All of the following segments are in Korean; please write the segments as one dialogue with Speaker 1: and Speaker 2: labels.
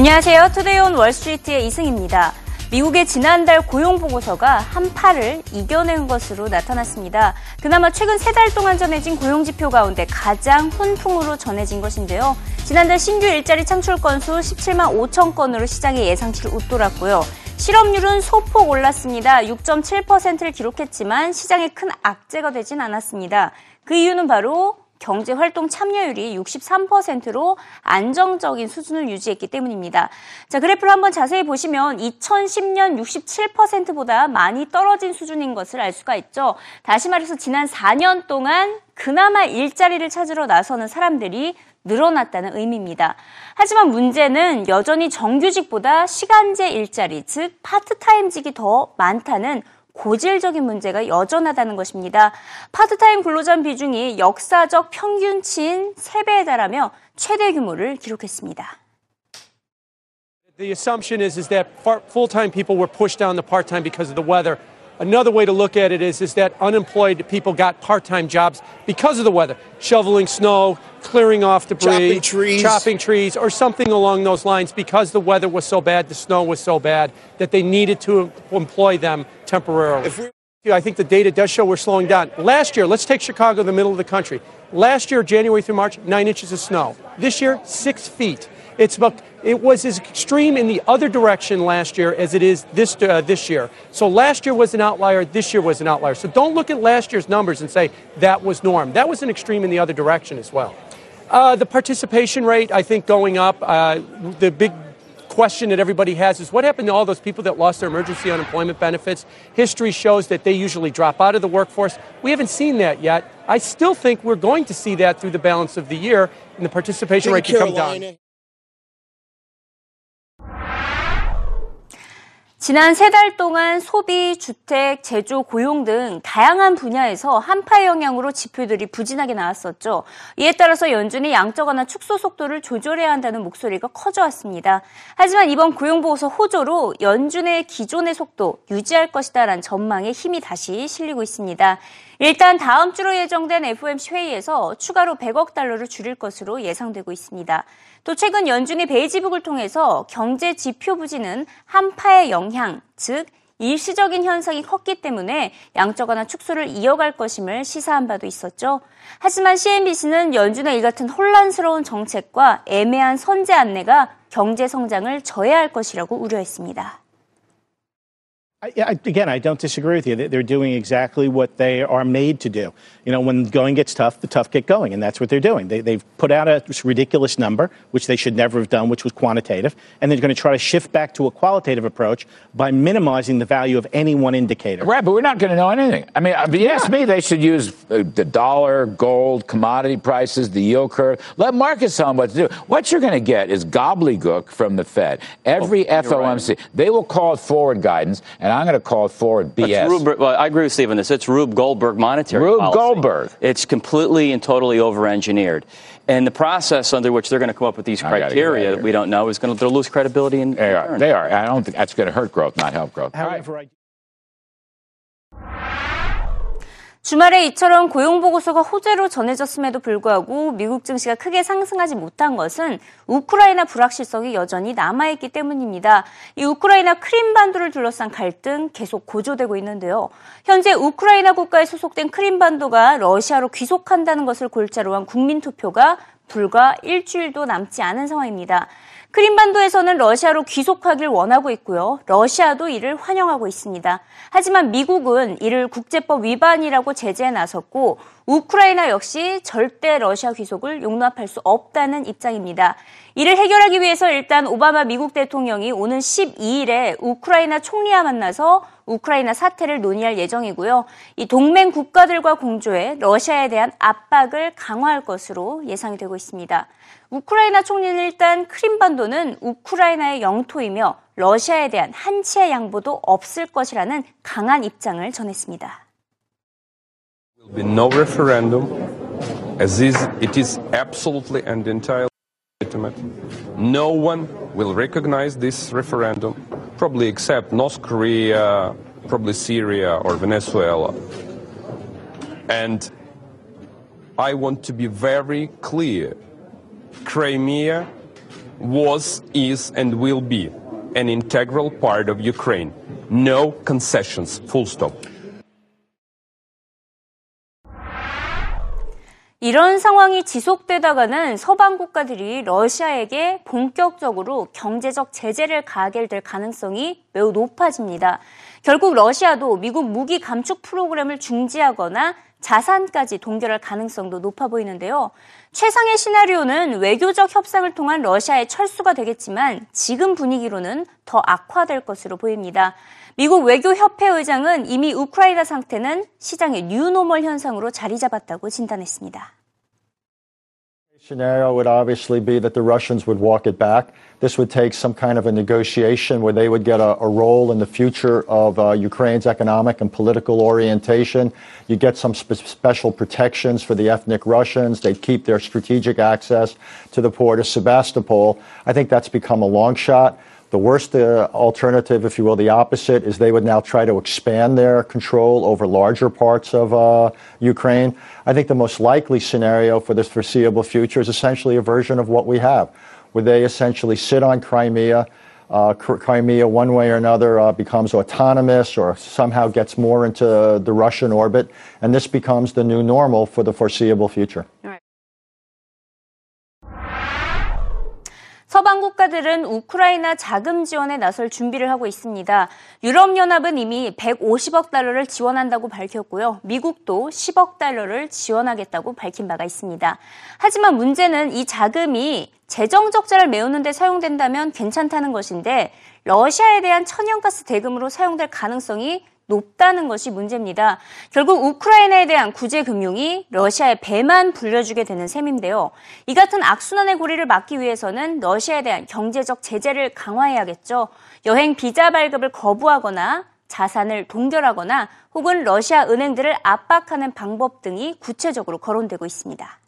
Speaker 1: 안녕하세요. Today on Wall Street의 이승입니다. 미국의 지난달 고용보고서가 한파를 이겨낸 것으로 나타났습니다. 그나마 최근 세 달 동안 전해진 고용지표 가운데 가장 훈풍으로 전해진 것인데요. 지난달 신규 일자리 창출 건수 17만 5천 건으로 시장의 예상치를 웃돌았고요. 실업률은 소폭 올랐습니다. 6.7%를 기록했지만 시장에 큰 악재가 되진 않았습니다. 그 이유는 바로 경제 활동 참여율이 63%로 안정적인 수준을 유지했기 때문입니다. 자, 그래프를 한번 자세히 보시면 2010년 67%보다 많이 떨어진 수준인 것을 알 수가 있죠. 다시 말해서 지난 4년 동안 그나마 일자리를 찾으러 나서는 사람들이 늘어났다는 의미입니다. 하지만 문제는 여전히 정규직보다 시간제 일자리, 즉 파트타임직이 더 많다는 고질적인 문제가 여전하다는 것입니다. 파트타임 근로자 비중이 역사적 평균치인 3배에 달하며 최대 규모를 기록했습니다.
Speaker 2: The assumption is, is that full-time people were pushed down to part-time because of the weather. Another way to look at it is, is that unemployed people got part-time jobs because of the weather, shoveling snow, clearing off debris,
Speaker 3: chopping trees.
Speaker 2: chopping trees, or something along those lines because the weather was so bad, the snow was so bad that they needed to employ them temporarily. I think the data does show we're slowing down. Last year, let's take Chicago, the middle of the country. Last year, January through March, nine inches of snow. This year, six feet. It's about, it was as extreme in the other direction last year as it is this, uh, this year. So last year was an outlier, this year was an outlier. So don't look at last year's numbers and say that was norm. That was an extreme in the other direction as well. Uh, the participation rate, I think, going up. Uh, the big question that everybody has is what happened to all those people that lost their emergency unemployment benefits? History shows that they usually drop out of the workforce. We haven't seen that yet. I still think we're going to see that through the balance of the year, and the participation rate can come down.
Speaker 1: 지난 세 달 동안 소비, 주택, 제조, 고용 등 다양한 분야에서 한파의 영향으로 지표들이 부진하게 나왔었죠. 이에 따라서 연준이 양적 완화 축소 속도를 조절해야 한다는 목소리가 커져왔습니다. 하지만 이번 고용보고서 호조로 연준의 기존의 속도 유지할 것이다라는 전망에 힘이 다시 실리고 있습니다. 일단 다음 주로 예정된 FOMC 회의에서 추가로 100억 달러를 줄일 것으로 예상되고 있습니다. 또 최근 연준이 베이지북을 통해서 경제 지표 부진은 한파의 영향, 즉 일시적인 현상이 컸기 때문에 양적 완화 축소를 이어갈 것임을 시사한 바도 있었죠. 하지만 CNBC는 연준의 이 같은 혼란스러운 정책과 애매한 선제 안내가 경제 성장을 저해할 것이라고 우려했습니다.
Speaker 4: I, again, I don't disagree with you. They're doing exactly what they are made to do. You know, when going gets tough, the tough get going, and that's what they're doing. They, have put out a ridiculous number, which they should never have done, which was quantitative, and they're going to try to shift back to a qualitative approach by minimizing the value of any one indicator.
Speaker 5: Right, but we're not going to know anything. I mean, if you yeah. ask me, they should use uh, the dollar, gold, commodity prices, the yield curve. Let markets tell them what to do. What you're going to get is gobbledygook from the Fed. Every oh, FOMC, right. they will call it forward guidance, and and I'm going to call it forward BS.
Speaker 6: Rube, well, I agree with Steve on this. It's Rube Goldberg monetary
Speaker 5: Rube
Speaker 6: policy.
Speaker 5: Goldberg.
Speaker 6: It's completely and totally over-engineered. And the process under which they're going to come up with these criteria that we don't know is going to lose credibility in
Speaker 5: they are. They are. I don't think that's going to hurt growth, not help growth.
Speaker 4: However, I
Speaker 1: 주말에 이처럼 고용보고서가 호재로 전해졌음에도 불구하고 미국 증시가 크게 상승하지 못한 것은 우크라이나 불확실성이 여전히 남아있기 때문입니다. 이 우크라이나 크림반도를 둘러싼 갈등 계속 고조되고 있는데요. 현재 우크라이나 국가에 소속된 크림반도가 러시아로 귀속한다는 것을 골자로 한 국민투표가 불과 일주일도 남지 않은 상황입니다. 크림반도에서는 러시아로 귀속하길 원하고 있고요. 러시아도 이를 환영하고 있습니다. 하지만 미국은 이를 국제법 위반이라고 제재에 나섰고 우크라이나 역시 절대 러시아 귀속을 용납할 수 없다는 입장입니다. 이를 해결하기 위해서 일단 오바마 미국 대통령이 오는 12일에 우크라이나 총리와 만나서 우크라이나 사태를 논의할 예정이고요. 이 동맹 국가들과 공조해 러시아에 대한 압박을 강화할 것으로 예상이 되고 있습니다. 우크라이나 총리는 일단 크림반도는 우크라이나의 영토이며 러시아에 대한 한치의 양보도 없을 것이라는 강한 입장을 전했습니다.
Speaker 7: Will be no referendum, as is it is absolutely and entirely legitimate. No one will recognize this referendum, probably except North Korea, probably Syria or Venezuela. And I want to be very clear Crimea was, is, and will be an integral part of Ukraine. No concessions, full stop.
Speaker 1: 이런 상황이 지속되다가는 서방 국가들이 러시아에게 본격적으로 경제적 제재를 가하게 될 가능성이 매우 높아집니다. 결국 러시아도 미국 무기 감축 프로그램을 중지하거나 자산까지 동결할 가능성도 높아 보이는데요. 최상의 시나리오는 외교적 협상을 통한 러시아의 철수가 되겠지만 지금 분위기로는 더 악화될 것으로 보입니다. 미국 외교협회 의장은 이미 우크라이나 상태는 시장의 뉴노멀 현상으로 자리 잡았다고 진단했습니다.
Speaker 3: Scenario would obviously be that the Russians would walk it back. This would take some kind of a negotiation where they would get a, a role in the future of uh, Ukraine's economic and political orientation. You get some spe- special protections for the ethnic Russians. They'd keep their strategic access to the port of Sebastopol. I think that's become a long shot. The worst uh, alternative, if you will, the opposite, is they would now try to expand their control over larger parts of uh, Ukraine. I think the most likely scenario for this foreseeable future is essentially a version of what we have, where they essentially sit on Crimea. Uh, Crimea, one way or another, uh, becomes autonomous or somehow gets more into the Russian orbit, and this becomes the new normal for the foreseeable future.
Speaker 1: 서방 국가들은 우크라이나 자금 지원에 나설 준비를 하고 있습니다. 유럽연합은 이미 150억 달러를 지원한다고 밝혔고요. 미국도 10억 달러를 지원하겠다고 밝힌 바가 있습니다. 하지만 문제는 이 자금이 재정 적자를 메우는 데 사용된다면 괜찮다는 것인데 러시아에 대한 천연가스 대금으로 사용될 가능성이 높다는 것이 문제입니다. 결국 우크라이나에 대한 구제 금융이 러시아의 배만 불려주게 되는 셈인데요. 이 같은 악순환의 고리를 막기 위해서는 러시아에 대한 경제적 제재를 강화해야겠죠. 여행 비자 발급을 거부하거나 자산을 동결하거나 혹은 러시아 은행들을 압박하는 방법 등이 구체적으로 거론되고 있습니다.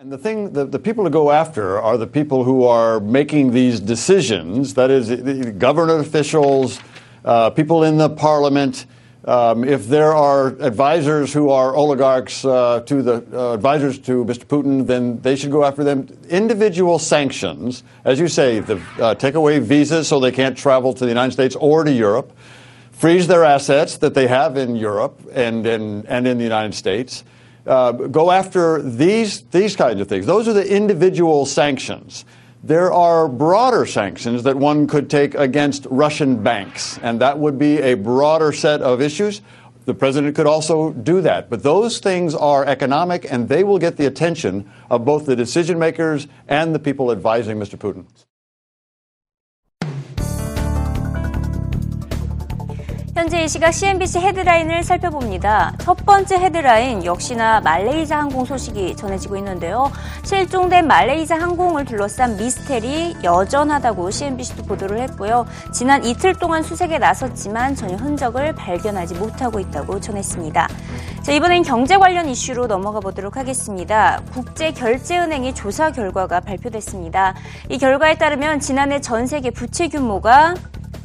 Speaker 8: And the thing, the, the people to go after are the people who are making these decisions. That is, government officials, uh, people in the parliament. Um, if there are advisors who are oligarchs uh, to the uh, advisors to Mr. Putin, then they should go after them. Individual sanctions, as you say, the, uh, take away visas so they can't travel to the United States or to Europe, freeze their assets that they have in Europe and, and, and in the United States. Uh, go after these these kinds of things. Those are the individual sanctions. There are broader sanctions that one could take against Russian banks, and that would be a broader set of issues. The president could also do that. But those things are economic, and they will get the attention of both the decision makers and the people advising Mr. Putin.
Speaker 1: 현재 이 시각 CNBC 헤드라인을 살펴봅니다. 첫 번째 헤드라인 역시나 말레이자 항공 소식이 전해지고 있는데요. 실종된 말레이자 항공을 둘러싼 미스테리 여전하다고 CNBC도 보도를 했고요. 지난 이틀 동안 수색에 나섰지만 전혀 흔적을 발견하지 못하고 있다고 전했습니다. 자, 이번엔 경제 관련 이슈로 넘어가 보도록 하겠습니다. 국제결제은행의 조사 결과가 발표됐습니다. 이 결과에 따르면 지난해 전 세계 부채 규모가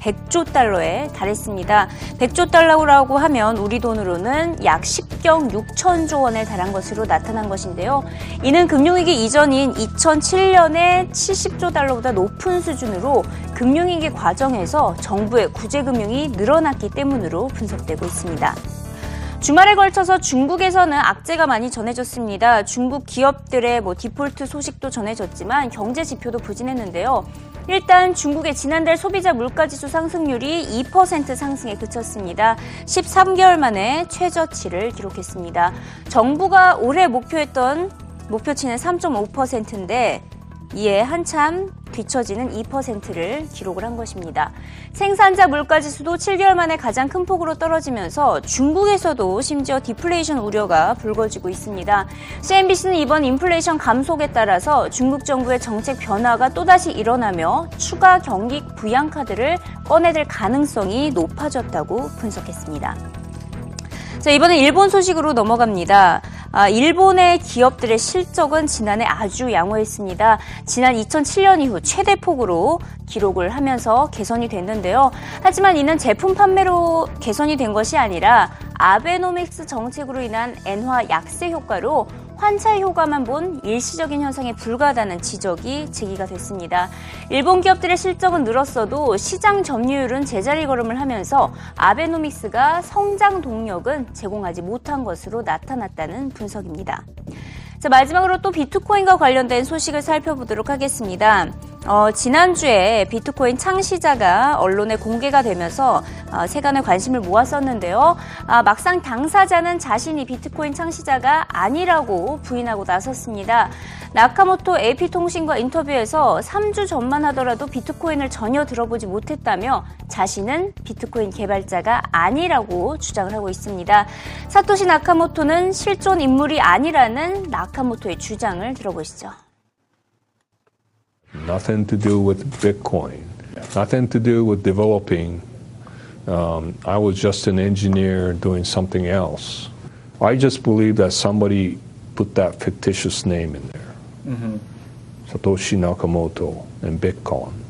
Speaker 1: 100조 달러에 달했습니다. 100조 달러라고 하면 우리 돈으로는 약 10경 6천조 원에 달한 것으로 나타난 것인데요. 이는 금융위기 이전인 2007년에 70조 달러보다 높은 수준으로 금융위기 과정에서 정부의 구제금융이 늘어났기 때문으로 분석되고 있습니다. 주말에 걸쳐서 중국에서는 악재가 많이 전해졌습니다. 중국 기업들의 뭐 디폴트 소식도 전해졌지만 경제 지표도 부진했는데요. 일단 중국의 지난달 소비자 물가지수 상승률이 2% 상승에 그쳤습니다. 13개월 만에 최저치를 기록했습니다. 정부가 올해 목표했던 목표치는 3.5%인데 이에 한참 뒤처지는 2%를 기록을 한 것입니다. 생산자 물가지수도 7개월 만에 가장 큰 폭으로 떨어지면서 중국에서도 심지어 디플레이션 우려가 불거지고 있습니다. CNBC는 이번 인플레이션 감속에 따라서 중국 정부의 정책 변화가 또다시 일어나며 추가 경기 부양 카드를 꺼내들 가능성이 높아졌다고 분석했습니다. 자, 이번엔 일본 소식으로 넘어갑니다. 아, 일본의 기업들의 실적은 지난해 아주 양호했습니다. 지난 2007년 이후 최대 폭으로 기록을 하면서 개선이 됐는데요. 하지만 이는 제품 판매로 개선이 된 것이 아니라 아베노믹스 정책으로 인한 엔화 약세 효과로 환차 효과만 본 일시적인 현상에 불과하다는 지적이 제기가 됐습니다. 일본 기업들의 실적은 늘었어도 시장 점유율은 제자리 걸음을 하면서 아베노믹스가 성장 동력은 제공하지 못한 것으로 나타났다는 분석입니다. 자, 마지막으로 또 비트코인과 관련된 소식을 살펴보도록 하겠습니다. 어, 지난주에 비트코인 창시자가 언론에 공개가 되면서 어, 세간의 관심을 모았었는데요. 아, 막상 당사자는 자신이 비트코인 창시자가 아니라고 부인하고 나섰습니다. 나카모토 AP통신과 인터뷰에서 3주 전만 하더라도 비트코인을 전혀 들어보지 못했다며 자신은 비트코인 개발자가 아니라고 주장을 하고 있습니다. 사토시 나카모토는 실존 인물이 아니라는 나카모토의 주장을 들어보시죠.
Speaker 9: Nothing to do with Bitcoin. Nothing to do with developing. Um, I was just an engineer doing something else. I just believe that somebody put that fictitious name in there. Mm-hmm. Satoshi Nakamoto and Bitcoin.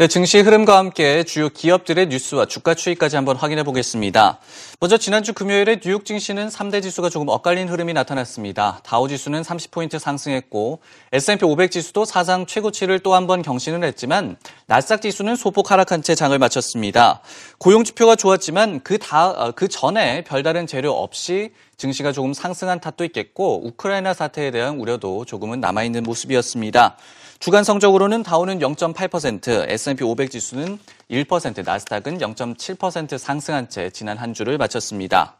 Speaker 10: 네, 증시 흐름과 함께 주요 기업들의 뉴스와 주가 추이까지 한번 확인해 보겠습니다. 먼저 지난주 금요일에 뉴욕 증시는 3대 지수가 조금 엇갈린 흐름이 나타났습니다. 다우 지수는 30포인트 상승했고 S&P 500 지수도 사상 최고치를 또 한 번 경신을 했지만 나스닥 지수는 소폭 하락한 채 장을 마쳤습니다. 고용 지표가 좋았지만 그 다, 어, 그 전에 별다른 재료 없이 증시가 조금 상승한 탓도 있겠고 우크라이나 사태에 대한 우려도 조금은 남아 있는 모습이었습니다. 주간 성적으로는 다우는 0.8%, S&P 500 지수는 1%, 나스닥은 0.7% 상승한 채 지난 한 주를 마쳤습니다.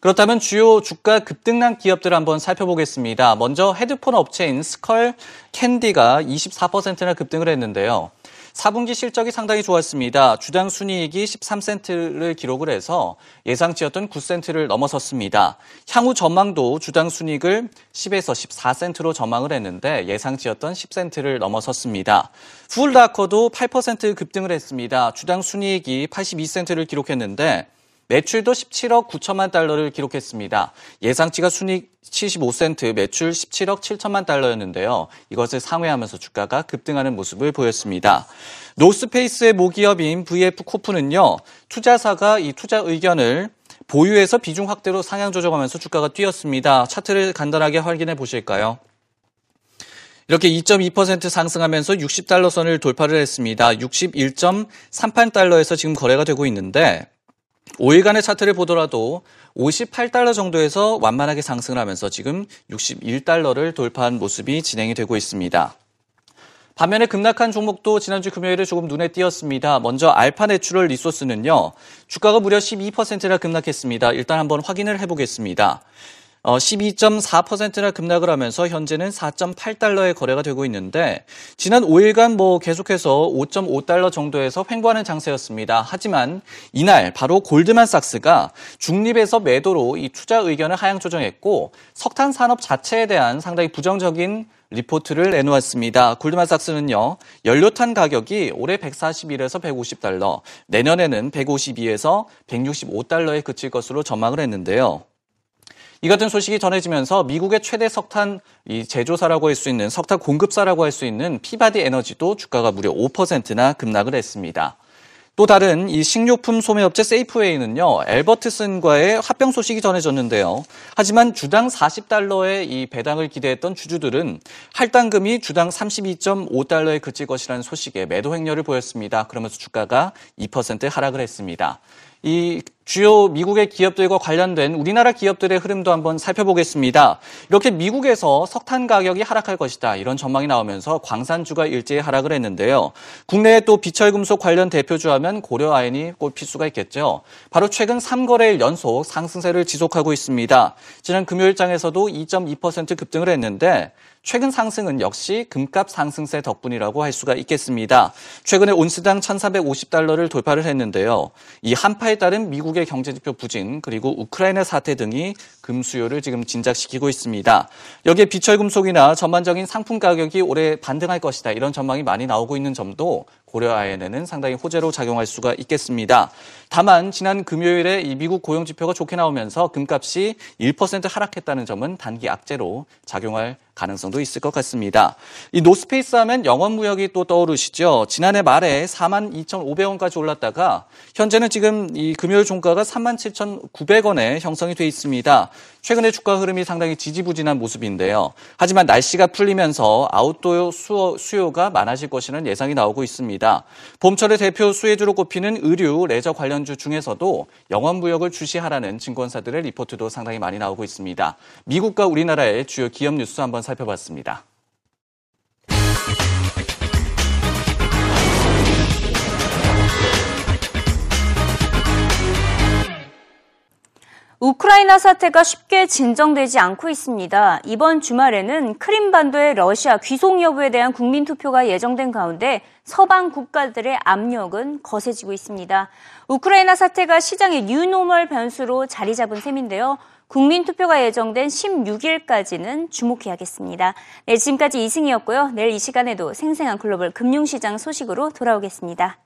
Speaker 10: 그렇다면 주요 주가 급등난 기업들을 한번 살펴보겠습니다. 먼저 헤드폰 업체인 Skullcandy가 24%나 급등을 했는데요. 4분기 실적이 상당히 좋았습니다. 주당 순이익이 13센트를 기록을 해서 예상치였던 9센트를 넘어섰습니다. 향후 전망도 주당 순이익을 10에서 14센트로 전망을 했는데 예상치였던 10센트를 넘어섰습니다. 풀다커도 8% 급등을 했습니다. 주당 순이익이 82센트를 기록했는데 매출도 17억 9천만 달러를 기록했습니다. 예상치가 순익 75센트, 매출 17억 7천만 달러였는데요. 이것을 상회하면서 주가가 급등하는 모습을 보였습니다. 노스페이스의 모기업인 VF 코프는요, 투자사가 이 투자 의견을 보유해서 비중 확대로 상향 조정하면서 주가가 뛰었습니다. 차트를 간단하게 확인해 보실까요? 이렇게 2.2% 상승하면서 60달러 선을 돌파를 했습니다. 61.38달러에서 지금 거래가 되고 있는데 5일간의 차트를 보더라도 58달러 정도에서 완만하게 상승을 하면서 지금 61달러를 돌파한 모습이 진행이 되고 있습니다. 반면에 급락한 종목도 지난주 금요일에 조금 눈에 띄었습니다. 먼저 Alpha Natural Resource는요. 주가가 무려 12%나 급락했습니다. 일단 한번 확인을 해보겠습니다. 12.4%나 어, 급락을 하면서 현재는 4.8달러에 거래가 되고 있는데 지난 5일간 뭐 계속해서 5.5달러 정도에서 횡보하는 장세였습니다. 하지만 이날 바로 골드만삭스가 중립에서 매도로 이 투자 의견을 하향 조정했고 석탄 산업 자체에 대한 상당히 부정적인 리포트를 내놓았습니다. 골드만삭스는요, 연료탄 가격이 올해 141에서 150달러, 내년에는 152에서 165달러에 그칠 것으로 전망을 했는데요. 이 같은 소식이 전해지면서 미국의 최대 석탄 제조사라고 할 수 있는 석탄 공급사라고 할 수 있는 피바디 에너지도 주가가 무려 5%나 급락을 했습니다. 또 다른 이 식료품 소매업체 세이프웨이는요, 엘버트슨과의 합병 소식이 전해졌는데요. 하지만 주당 40달러의 이 배당을 기대했던 주주들은 할당금이 주당 32.5달러에 그칠 것이라는 소식에 매도 행렬을 보였습니다. 그러면서 주가가 2% 하락을 했습니다. 이 주요 미국의 기업들과 관련된 우리나라 기업들의 흐름도 한번 살펴보겠습니다. 이렇게 미국에서 석탄 가격이 하락할 것이다. 이런 전망이 나오면서 광산주가 일제히 하락을 했는데요. 국내에 또 비철금속 관련 대표주 하면 고려아연이 꼽힐 수가 있겠죠. 바로 최근 3거래일 연속 상승세를 지속하고 있습니다. 지난 금요일장에서도 2.2% 급등을 했는데 최근 상승은 역시 금값 상승세 덕분이라고 할 수가 있겠습니다. 최근에 온스당 1,450달러를 돌파를 했는데요. 이 한파에 따른 미국의 경제지표 부진 그리고 우크라이나 사태 등이 금 수요를 지금 진작시키고 있습니다. 여기에 비철금속이나 전반적인 상품 가격이 올해 반등할 것이다 이런 전망이 많이 나오고 있는 점도 고려아연에는 상당히 호재로 작용할 수가 있겠습니다. 다만 지난 금요일에 이 미국 고용 지표가 좋게 나오면서 금값이 1% 하락했다는 점은 단기 악재로 작용할 가능성도 있을 것 같습니다. 이 North Face 하면 영원 무역이 또 떠오르시죠. 지난해 말에 4만 2,500원까지 올랐다가 현재는 지금 이 금요일 종가가 3만 7,900원에 형성이 돼 있습니다. 최근에 주가 흐름이 상당히 지지부진한 모습인데요. 하지만 날씨가 풀리면서 아웃도어 수요, 가 많아질 것이라는 예상이 나오고 있습니다. 봄철의 대표 수혜주로 꼽히는 의류, 레저 관련주 중에서도 영원무역을 주시하라는 증권사들의 리포트도 상당히 많이 나오고 있습니다. 미국과 우리나라의 주요 기업 뉴스 한번 살펴봤습니다.
Speaker 1: 우크라이나 사태가 쉽게 진정되지 않고 있습니다. 이번 주말에는 크림반도의 러시아 귀속 여부에 대한 국민 투표가 예정된 가운데 서방 국가들의 압력은 거세지고 있습니다. 우크라이나 사태가 시장의 뉴노멀 변수로 자리 잡은 셈인데요. 국민 투표가 예정된 16일까지는 주목해야겠습니다. 네, 지금까지 이승이었고요. 내일 이 시간에도 생생한 글로벌 금융시장 소식으로 돌아오겠습니다.